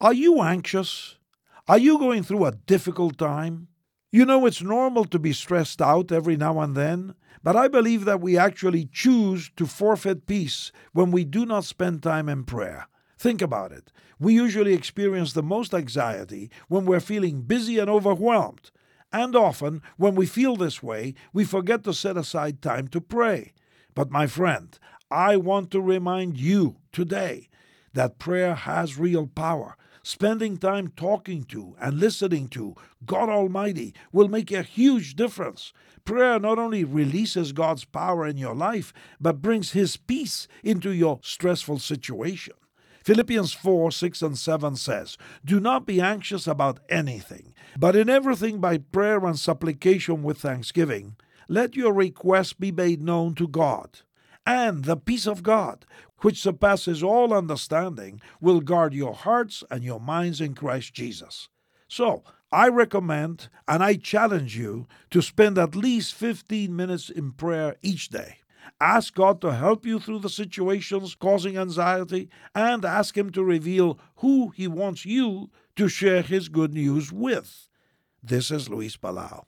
Are you anxious? Are you going through a difficult time? You know, it's normal to be stressed out every now and then, but I believe that we actually choose to forfeit peace when we do not spend time in prayer. Think about it. We usually experience the most anxiety when we're feeling busy and overwhelmed. And often, when we feel this way, we forget to set aside time to pray. But, my friend, I want to remind you today that prayer has real power. Spending time talking to and listening to God Almighty will make a huge difference. Prayer not only releases God's power in your life, but brings His peace into your stressful situation. Philippians 4 6 and 7 says, Do not be anxious about anything, but in everything by prayer and supplication with thanksgiving, let your requests be made known to God and the peace of God, which surpasses all understanding, will guard your hearts and your minds in Christ Jesus. So, I recommend and I challenge you to spend at least 15 minutes in prayer each day. Ask God to help you through the situations causing anxiety and ask Him to reveal who He wants you to share His good news with. This is Luis Palau.